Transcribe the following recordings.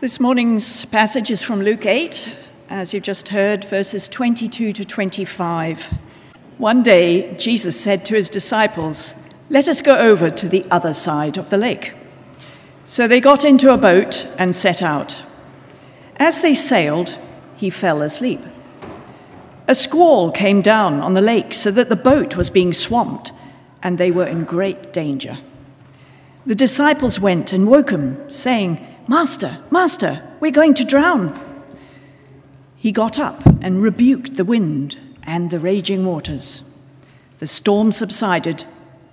This morning's passage is from Luke 8, as you've just heard, verses 22 to 25. One day, Jesus said to his disciples, Let us go over to the other side of the lake. So they got into a boat and set out. As they sailed, he fell asleep. A squall came down on the lake so that the boat was being swamped, and they were in great danger. The disciples went and woke him, saying, Master, Master, we're going to drown. He got up and rebuked the wind and the raging waters. The storm subsided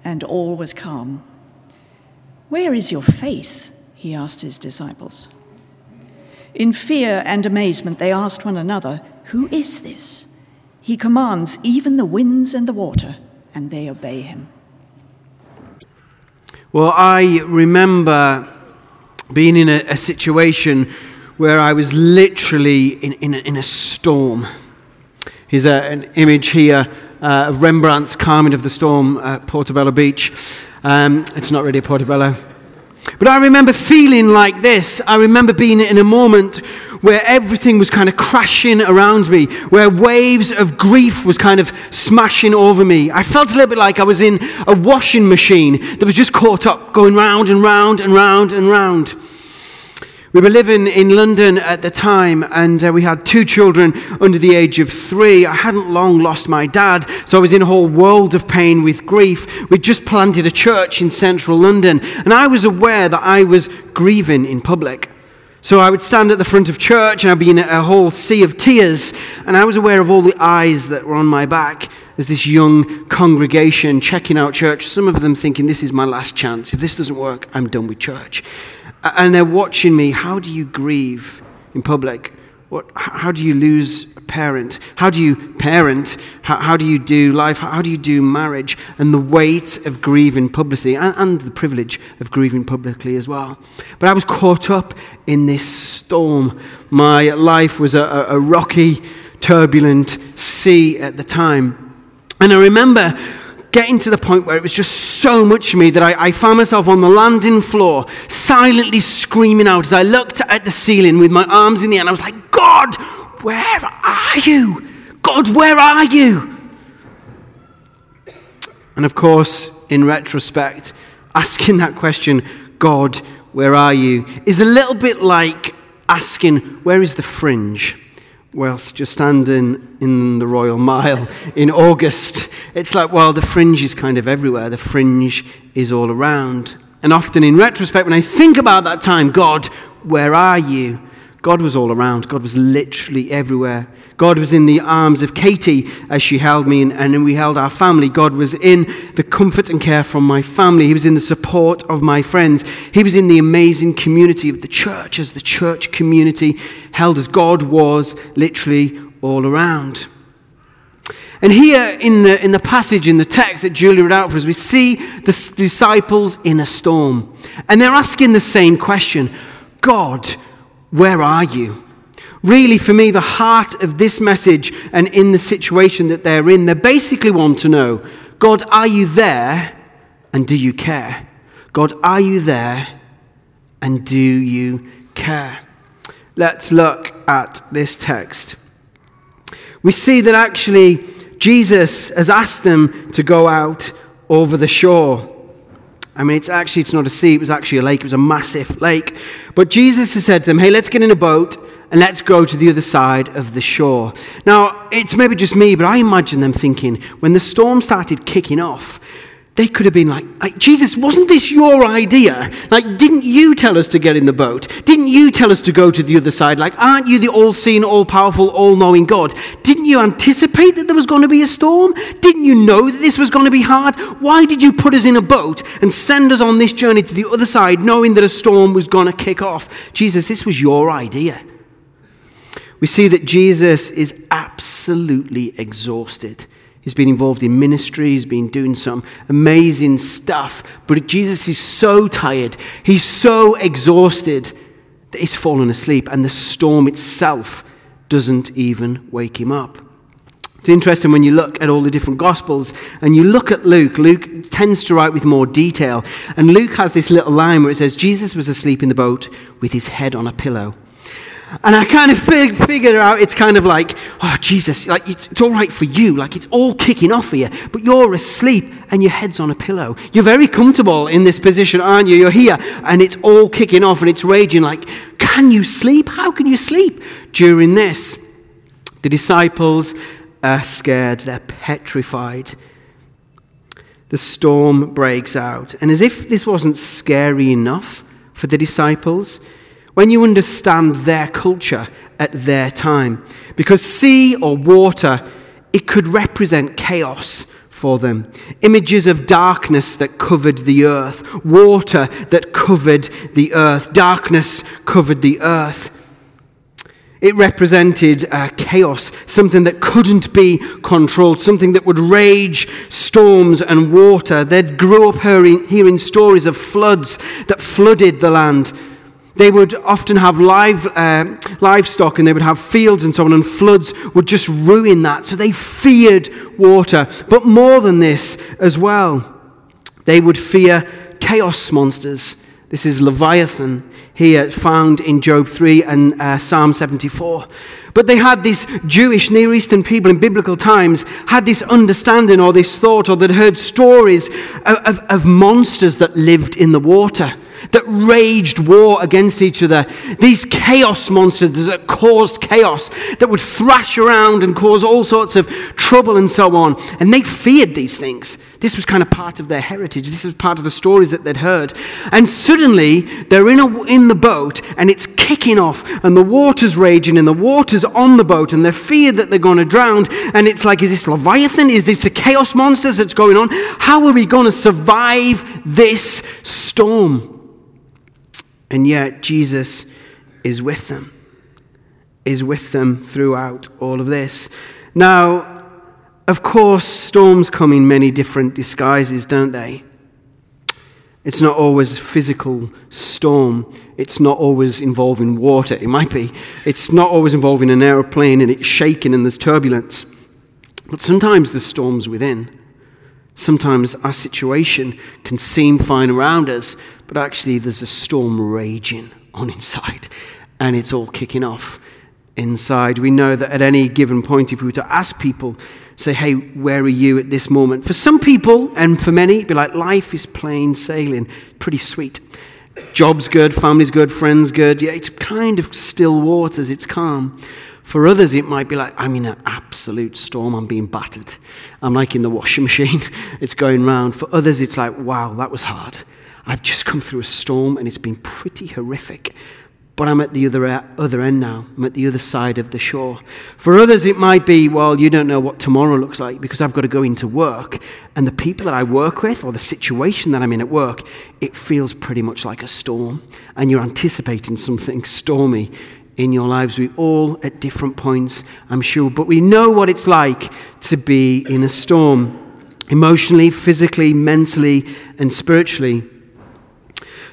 and all was calm. Where is your faith? He asked his disciples. In fear and amazement, they asked one another, Who is this? He commands even the winds and the water, and they obey him. Well, I remember being in a, a situation where I was literally in, in, a, in a storm. Here's a, an image here uh, of Rembrandt's Calming of the Storm at Portobello Beach. Um, it's not really a Portobello. But I remember feeling like this. I remember being in a moment where everything was kind of crashing around me, where waves of grief was kind of smashing over me. I felt a little bit like I was in a washing machine that was just caught up, going round and round and round and round. We were living in London at the time, and uh, we had two children under the age of three. I hadn't long lost my dad, so I was in a whole world of pain with grief. We'd just planted a church in central London, and I was aware that I was grieving in public. So I would stand at the front of church, and I'd be in a whole sea of tears, and I was aware of all the eyes that were on my back as this young congregation checking out church, some of them thinking, This is my last chance. If this doesn't work, I'm done with church and they're watching me. How do you grieve in public? What, how do you lose a parent? How do you parent? How, how do you do life? How, do you do marriage? And the weight of grieving publicly and, and the privilege of grieving publicly as well. But I was caught up in this storm. My life was a, a rocky, turbulent sea at the time. And I remember getting to the point where it was just so much for me that I, I, found myself on the landing floor, silently screaming out as I looked at the ceiling with my arms in the air. And I was like, God, where are you? God, where are you? And of course, in retrospect, asking that question, God, where are you, is a little bit like asking, where is the fringe? Whilst you're standing in the Royal Mile in August. It's like, well, the fringe is kind of everywhere. The fringe is all around. And often in retrospect, when I think about that time, God, where are you? God was all around. God was literally everywhere. God was in the arms of Katie as she held me, and, and we held our family. God was in the comfort and care from my family. He was in the support of my friends. He was in the amazing community of the church as the church community held us. God was literally all around. And here in the, in the passage, in the text that Julie read out for us, we see the disciples in a storm. And they're asking the same question God, where are you? Really, for me, the heart of this message and in the situation that they're in, they basically want to know God, are you there and do you care? God, are you there and do you care? Let's look at this text. We see that actually Jesus has asked them to go out over the shore. I mean, it's actually, it's not a sea, it was actually a lake. It was a massive lake. But Jesus has said to them, hey, let's get in a boat and let's go to the other side of the shore. Now, it's maybe just me, but I imagine them thinking, when the storm started kicking off, they could have been like, like, Jesus, wasn't this your idea? Like, didn't you tell us to get in the boat? Didn't you tell us to go to the other side? Like, aren't you the all seeing, all powerful, all knowing God? Didn't you anticipate that there was going to be a storm? Didn't you know that this was going to be hard? Why did you put us in a boat and send us on this journey to the other side knowing that a storm was going to kick off? Jesus, this was your idea. We see that Jesus is absolutely exhausted. He's been involved in ministry, he's been doing some amazing stuff. But Jesus is so tired, he's so exhausted that he's fallen asleep, and the storm itself doesn't even wake him up. It's interesting when you look at all the different Gospels and you look at Luke, Luke tends to write with more detail. And Luke has this little line where it says, Jesus was asleep in the boat with his head on a pillow. And I kind of fig- figured out it's kind of like, oh, Jesus, like it's, it's all right for you. Like it's all kicking off for you. But you're asleep and your head's on a pillow. You're very comfortable in this position, aren't you? You're here and it's all kicking off and it's raging. Like, can you sleep? How can you sleep during this? The disciples are scared, they're petrified. The storm breaks out. And as if this wasn't scary enough for the disciples, when you understand their culture at their time. Because sea or water, it could represent chaos for them. Images of darkness that covered the earth, water that covered the earth, darkness covered the earth. It represented uh, chaos, something that couldn't be controlled, something that would rage storms and water. They'd grow up hearing, hearing stories of floods that flooded the land, they would often have live, uh, livestock and they would have fields and so on, and floods would just ruin that. So they feared water. But more than this as well, they would fear chaos monsters. This is Leviathan here found in Job 3 and uh, Psalm 74. But they had these Jewish Near Eastern people in biblical times had this understanding or this thought or that heard stories of, of, of monsters that lived in the water that raged war against each other. These chaos monsters that caused chaos, that would thrash around and cause all sorts of trouble and so on. And they feared these things. This was kind of part of their heritage. This was part of the stories that they'd heard. And suddenly they're in, a, in the boat and it's kicking off and the water's raging and the water's on the boat and they're feared that they're going to drown. And it's like, is this Leviathan? Is this the chaos monsters that's going on? How are we going to survive this storm? And yet, Jesus is with them, is with them throughout all of this. Now, of course, storms come in many different disguises, don't they? It's not always a physical storm. It's not always involving water. It might be. It's not always involving an aeroplane and it's shaking and there's turbulence. But sometimes the storm's within. Sometimes our situation can seem fine around us, but actually there's a storm raging on inside, and it's all kicking off inside. We know that at any given point, if we were to ask people, say, hey, where are you at this moment? For some people, and for many, it'd be like, life is plain sailing, pretty sweet. Job's good, family's good, friends good. Yeah, it's kind of still waters, it's calm. For others, it might be like, I'm in an absolute storm, I'm being battered. I'm like in the washing machine, it's going round. For others, it's like, wow, that was hard. I've just come through a storm and it's been pretty horrific. But I'm at the other, other end now. I'm at the other side of the shore. For others, it might be, well, you don't know what tomorrow looks like because I've got to go into work. And the people that I work with or the situation that I'm in at work, it feels pretty much like a storm. And you're anticipating something stormy in your lives. We all at different points, I'm sure, but we know what it's like to be in a storm emotionally, physically, mentally, and spiritually.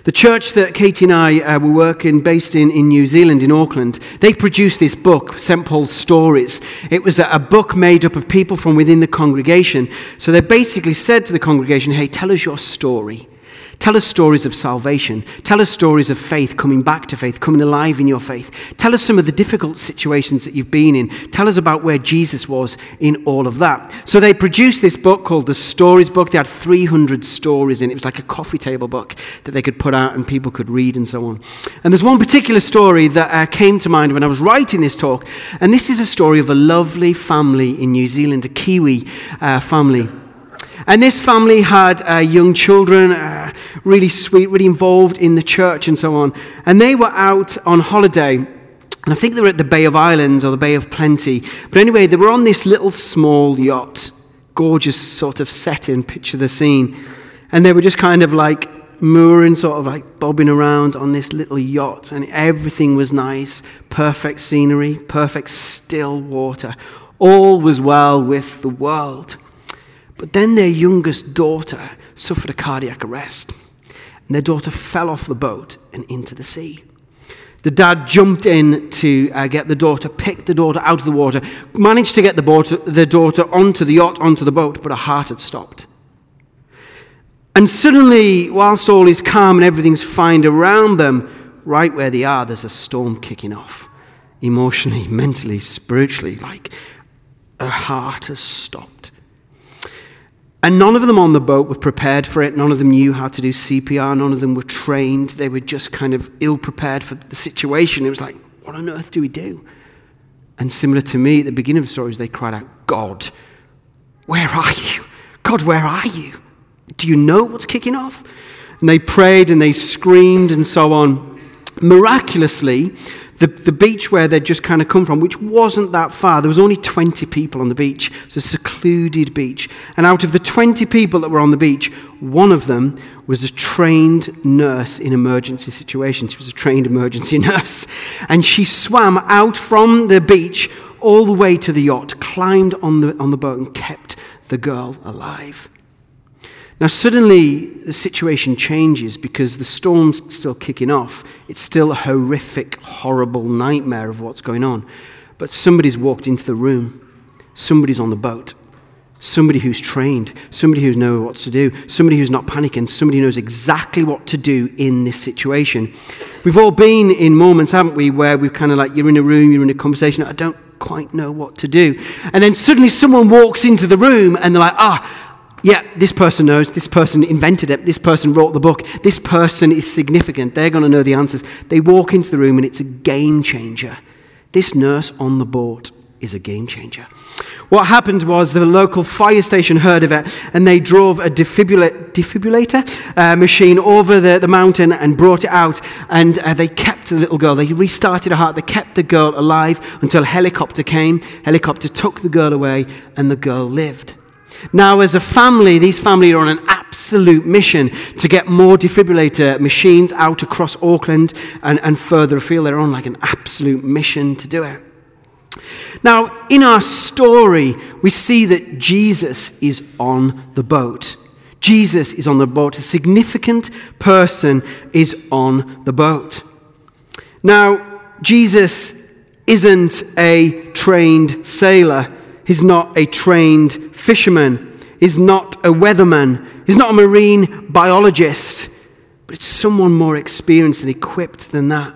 The church that Katie and I uh, were working, based in, in New Zealand, in Auckland, they produced this book, St. Paul's Stories. It was a, a book made up of people from within the congregation. So they basically said to the congregation, hey, tell us your story. Tell us stories of salvation. Tell us stories of faith, coming back to faith, coming alive in your faith. Tell us some of the difficult situations that you've been in. Tell us about where Jesus was in all of that. So they produced this book called the Stories Book. They had 300 stories in it. It was like a coffee table book that they could put out and people could read and so on. And there's one particular story that uh, came to mind when I was writing this talk. And this is a story of a lovely family in New Zealand, a Kiwi uh, family. And this family had uh, young children, uh, really sweet, really involved in the church and so on. And they were out on holiday. And I think they were at the Bay of Islands or the Bay of Plenty. But anyway, they were on this little small yacht. Gorgeous sort of setting, picture the scene. And they were just kind of like mooring, sort of like bobbing around on this little yacht. And everything was nice. Perfect scenery, perfect still water. All was well with the world. But then their youngest daughter suffered a cardiac arrest, and their daughter fell off the boat and into the sea. The dad jumped in to uh, get the daughter, picked the daughter out of the water, managed to get the, daughter, the daughter onto the yacht, onto the boat, but her heart had stopped. And suddenly, whilst all is calm and everything's fine around them, right where they are, there's a storm kicking off. Emotionally, mentally, spiritually, like her heart has stopped. And none of them on the boat were prepared for it. None of them knew how to do CPR. None of them were trained. They were just kind of ill prepared for the situation. It was like, what on earth do we do? And similar to me at the beginning of the stories, they cried out, God, where are you? God, where are you? Do you know what's kicking off? And they prayed and they screamed and so on. Miraculously, the, the beach where they'd just kind of come from, which wasn't that far, there was only 20 people on the beach. It's a secluded beach. And out of the 20 people that were on the beach, one of them was a trained nurse in emergency situations. She was a trained emergency nurse. And she swam out from the beach all the way to the yacht, climbed on the, on the boat, and kept the girl alive. Now, suddenly the situation changes because the storm's still kicking off. It's still a horrific, horrible nightmare of what's going on. But somebody's walked into the room, somebody's on the boat, somebody who's trained, somebody who knows what to do, somebody who's not panicking, somebody who knows exactly what to do in this situation. We've all been in moments, haven't we, where we've kind of like, you're in a room, you're in a conversation, I don't quite know what to do. And then suddenly someone walks into the room and they're like, ah, yeah, this person knows, this person invented it, this person wrote the book, this person is significant, they're going to know the answers. They walk into the room and it's a game changer. This nurse on the boat is a game changer. What happened was the local fire station heard of it and they drove a defibrilla- defibrillator uh, machine over the, the mountain and brought it out. And uh, they kept the little girl. They restarted her heart. They kept the girl alive until helicopter came. Helicopter took the girl away and the girl lived. Now, as a family, these families are on an absolute mission to get more defibrillator machines out across Auckland and, and further afield. They're on like an absolute mission to do it. Now, in our story, we see that Jesus is on the boat. Jesus is on the boat. A significant person is on the boat. Now, Jesus isn't a trained sailor. He's not a trained fisherman, is not a weatherman, he's not a marine biologist, but it's someone more experienced and equipped than that.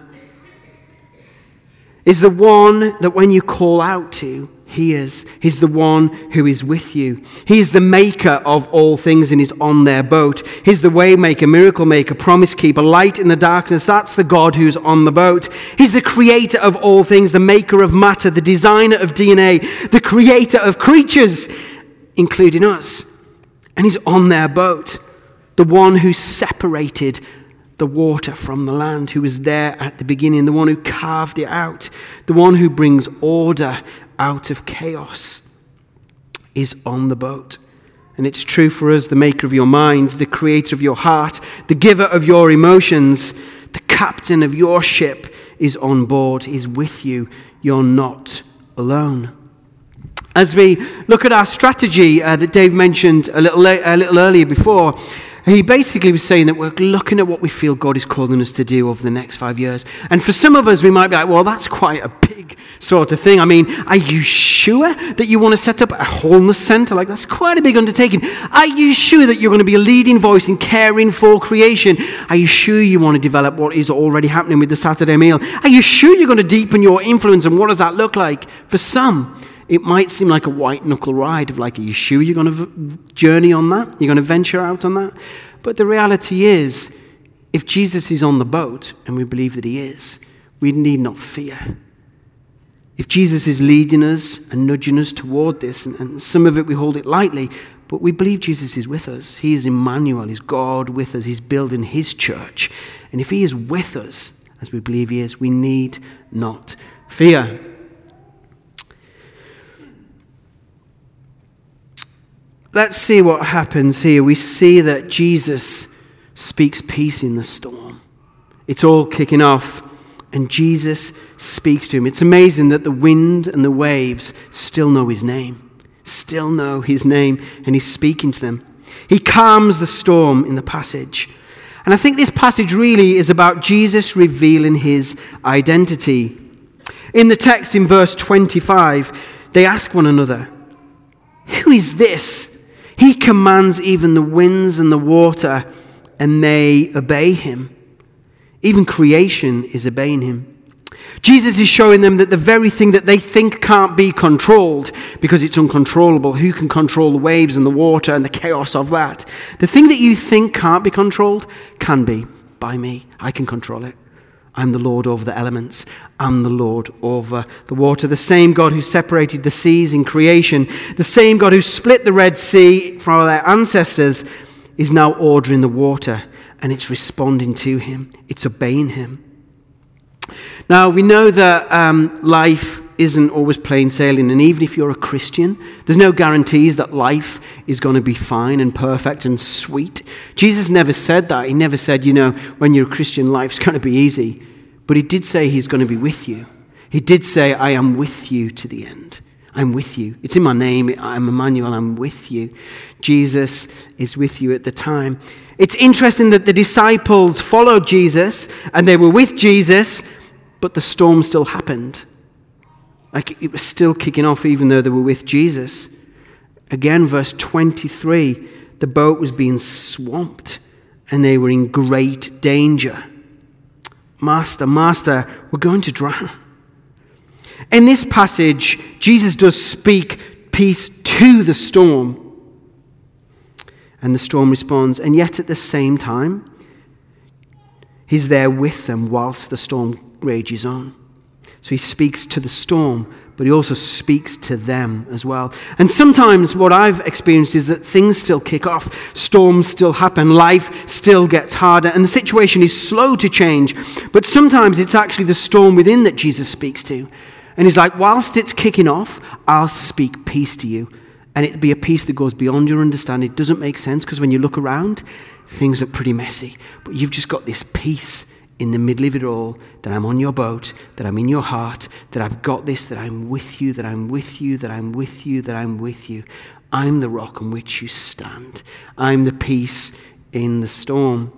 Is the one that when you call out to, he is. He's the one who is with you. He is the maker of all things and is on their boat. He's the waymaker, miracle maker, promise keeper, light in the darkness. That's the God who's on the boat. He's the creator of all things, the maker of matter, the designer of DNA, the creator of creatures including us. And he's on their boat, the one who separated the water from the land, who was there at the beginning, the one who carved it out, the one who brings order out of chaos, is on the boat. And it's true for us, the maker of your mind, the creator of your heart, the giver of your emotions, the captain of your ship is on board, is with you. You're not alone. As we look at our strategy uh, that Dave mentioned a little, a little earlier before, he basically was saying that we're looking at what we feel God is calling us to do over the next five years. And for some of us, we might be like, well, that's quite a big sort of thing. I mean, are you sure that you want to set up a wholeness center? Like, that's quite a big undertaking. Are you sure that you're going to be a leading voice in caring for creation? Are you sure you want to develop what is already happening with the Saturday meal? Are you sure you're going to deepen your influence? And what does that look like? For some, it might seem like a white knuckle ride of like, are you sure you're going to journey on that? You're going to venture out on that? But the reality is, if Jesus is on the boat, and we believe that he is, we need not fear. If Jesus is leading us and nudging us toward this, and, and some of it we hold it lightly, but we believe Jesus is with us. He is Emmanuel, He's God with us, He's building His church. And if He is with us, as we believe He is, we need not fear. Let's see what happens here. We see that Jesus speaks peace in the storm. It's all kicking off, and Jesus speaks to him. It's amazing that the wind and the waves still know his name, still know his name, and he's speaking to them. He calms the storm in the passage. And I think this passage really is about Jesus revealing his identity. In the text in verse 25, they ask one another, Who is this? He commands even the winds and the water, and they obey him. Even creation is obeying him. Jesus is showing them that the very thing that they think can't be controlled because it's uncontrollable. Who can control the waves and the water and the chaos of that? The thing that you think can't be controlled can be by me. I can control it. I'm the Lord over the elements. I'm the Lord over the water. The same God who separated the seas in creation, the same God who split the Red Sea for their ancestors, is now ordering the water and it's responding to him, it's obeying him. Now, we know that um, life isn't always plain sailing, and even if you're a Christian, there's no guarantees that life is going to be fine and perfect and sweet. Jesus never said that. He never said, you know, when you're a Christian, life's going to be easy. But he did say he's going to be with you. He did say, I am with you to the end. I'm with you. It's in my name. I'm Emmanuel. I'm with you. Jesus is with you at the time. It's interesting that the disciples followed Jesus and they were with Jesus, but the storm still happened. Like it was still kicking off even though they were with Jesus. Again, verse 23 the boat was being swamped and they were in great danger. Master, Master, we're going to drown. In this passage, Jesus does speak peace to the storm. And the storm responds. And yet, at the same time, he's there with them whilst the storm rages on. So he speaks to the storm, but he also speaks to them as well. And sometimes what I've experienced is that things still kick off, storms still happen, life still gets harder, and the situation is slow to change. But sometimes it's actually the storm within that Jesus speaks to. And he's like, whilst it's kicking off, I'll speak peace to you. And it'll be a peace that goes beyond your understanding. It doesn't make sense because when you look around, things look pretty messy. But you've just got this peace in the middle of it all, that I'm on your boat, that I'm in your heart, that I've got this, that I'm with you, that I'm with you, that I'm with you, that I'm with you. I'm the rock on which you stand. I'm the peace in the storm.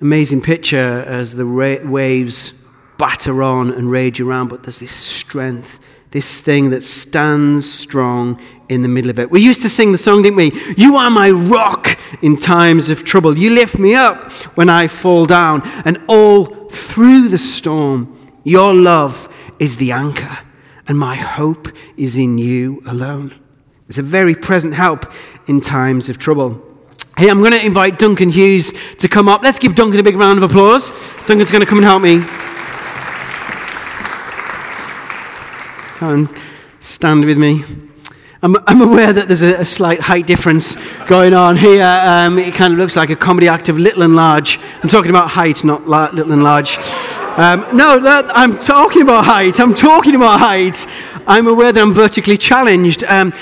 Amazing picture as the ra- waves batter on and rage around, but there's this strength, this thing that stands strong in the middle of it. We used to sing the song, didn't we? You are my rock in times of trouble. You lift me up when I fall down. And all through the storm, your love is the anchor, and my hope is in you alone. It's a very present help in times of trouble. Hey, I'm going to invite Duncan Hughes to come up. Let's give Duncan a big round of applause. Duncan's going to come and help me. Come on, stand with me. I'm, I'm aware that there's a, a, slight height difference going on here. Um, it kind of looks like a comedy act of little and large. I'm talking about height, not la- little and large. Um, no, that, I'm talking about height. I'm talking about height. I'm aware that I'm vertically challenged. Um,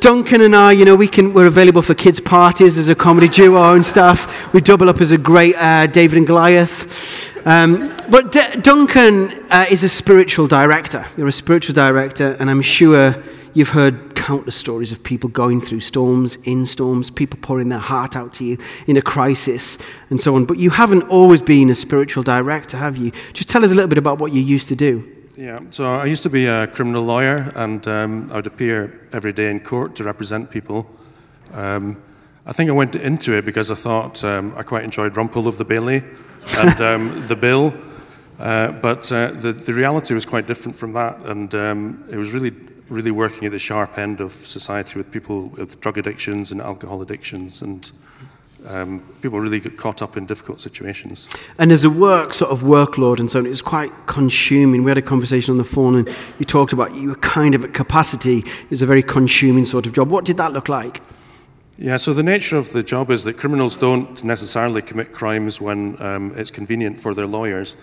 Duncan and I, you know, we can, we're available for kids' parties as a comedy duo and stuff. We double up as a great uh, David and Goliath. Um, but D- Duncan uh, is a spiritual director. You're a spiritual director, and I'm sure You've heard countless stories of people going through storms, in storms, people pouring their heart out to you in a crisis, and so on. But you haven't always been a spiritual director, have you? Just tell us a little bit about what you used to do. Yeah, so I used to be a criminal lawyer, and um, I would appear every day in court to represent people. Um, I think I went into it because I thought um, I quite enjoyed Rumpole of the Bailey and um, the bill. Uh, but uh, the, the reality was quite different from that, and um, it was really really working at the sharp end of society with people with drug addictions and alcohol addictions and um, people really get caught up in difficult situations. And as a work sort of workload and so on, it was quite consuming. We had a conversation on the phone and you talked about you were kind of at capacity. It was a very consuming sort of job. What did that look like? Yeah, so the nature of the job is that criminals don't necessarily commit crimes when um, it's convenient for their lawyers.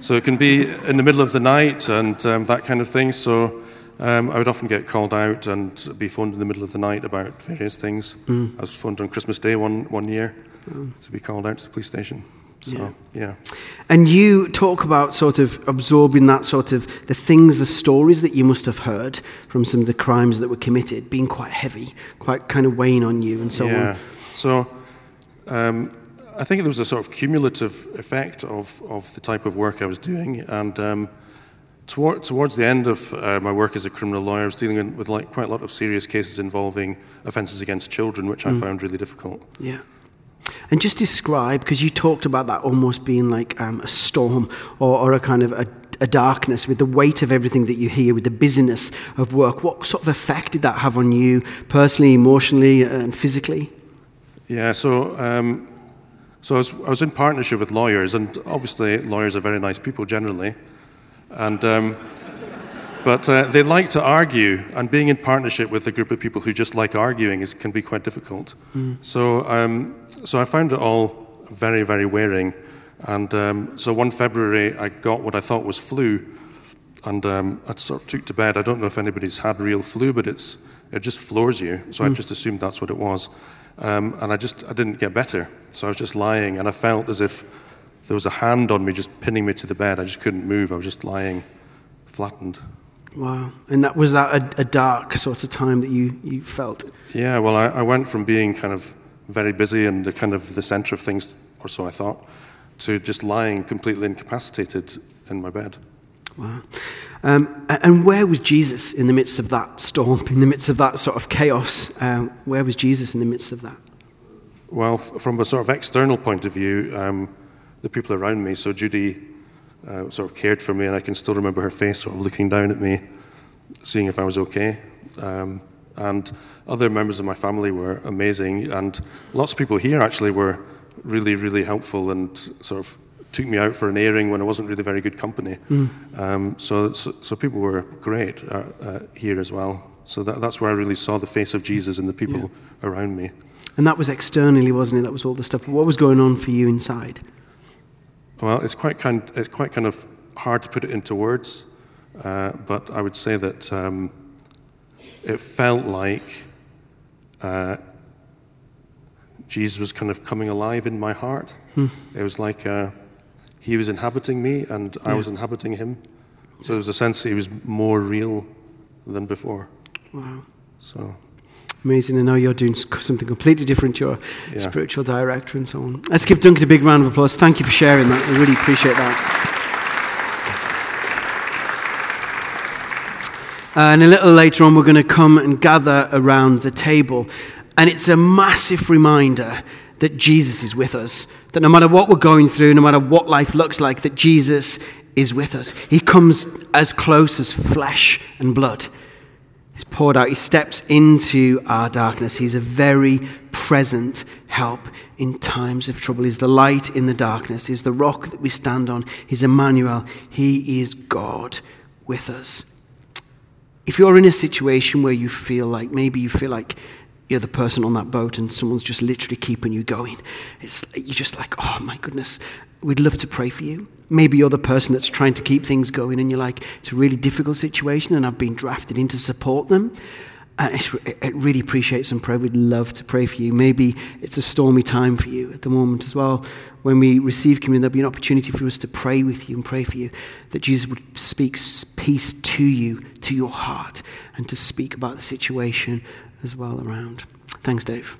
so it can be in the middle of the night and um, that kind of thing. So um, I would often get called out and be phoned in the middle of the night about various things. Mm. I was phoned on Christmas Day one, one year mm. to be called out to the police station. So, yeah. yeah. And you talk about sort of absorbing that sort of the things, the stories that you must have heard from some of the crimes that were committed being quite heavy, quite kind of weighing on you and so yeah. on. So um, I think there was a sort of cumulative effect of, of the type of work I was doing. And um, toward, towards the end of uh, my work as a criminal lawyer, I was dealing with like quite a lot of serious cases involving offences against children, which I found really difficult. Yeah. And just describe, because you talked about that almost being like um, a storm or, or a kind of a, a, darkness with the weight of everything that you hear, with the busyness of work. What sort of effect did that have on you personally, emotionally, and physically? Yeah, so um, so I was, I was in partnership with lawyers, and obviously lawyers are very nice people generally, and. Um, but uh, they like to argue, and being in partnership with a group of people who just like arguing is, can be quite difficult. Mm. So, um, so I found it all very, very wearing. And um, so one February, I got what I thought was flu, and um, I sort of took to bed. I don't know if anybody's had real flu, but it's, it just floors you. So mm. I just assumed that's what it was. Um, and I just I didn't get better. So I was just lying, and I felt as if there was a hand on me just pinning me to the bed. I just couldn't move. I was just lying flattened. Wow. And that was that a, a, dark sort of time that you, you felt? Yeah, well, I, I, went from being kind of very busy and the kind of the center of things, or so I thought, to just lying completely incapacitated in my bed. Wow. Um, and where was Jesus in the midst of that storm, in the midst of that sort of chaos? Um, where was Jesus in the midst of that? Well, from a sort of external point of view, um, the people around me, so Judy uh, sort of cared for me, and I can still remember her face sort of looking down at me, seeing if I was okay. Um, and other members of my family were amazing, and lots of people here actually were really, really helpful and sort of took me out for an airing when I wasn't really very good company. Mm. Um, so, so, so, people were great uh, uh, here as well. So that, that's where I really saw the face of Jesus and the people yeah. around me. And that was externally, wasn't it? That was all the stuff. What was going on for you inside? Well, it's quite kind, it's quite kind of hard to put it into words, uh, but I would say that um, it felt like uh, Jesus was kind of coming alive in my heart. Hmm. It was like uh, he was inhabiting me and I was inhabiting him. So there was a sense he was more real than before. Wow. So. Amazing. I know you're doing something completely different. You're yeah. spiritual director and so on. Let's give Duncan a big round of applause. Thank you for sharing that. I really appreciate that. Uh, and a little later on, we're going to come and gather around the table. And it's a massive reminder that Jesus is with us. That no matter what we're going through, no matter what life looks like, that Jesus is with us. He comes as close as flesh and blood. He's poured out. He steps into our darkness. He's a very present help in times of trouble. He's the light in the darkness. He's the rock that we stand on. He's Emmanuel. He is God with us. If you're in a situation where you feel like maybe you feel like you're the person on that boat and someone's just literally keeping you going, it's, you're just like, oh my goodness, we'd love to pray for you. Maybe you're the person that's trying to keep things going and you're like, it's a really difficult situation and I've been drafted in to support them. Uh, and it really appreciates some prayer. We'd love to pray for you. Maybe it's a stormy time for you at the moment as well. When we receive communion, there'll be an opportunity for us to pray with you and pray for you that Jesus would speak peace to you, to your heart, and to speak about the situation as well around. Thanks, Dave.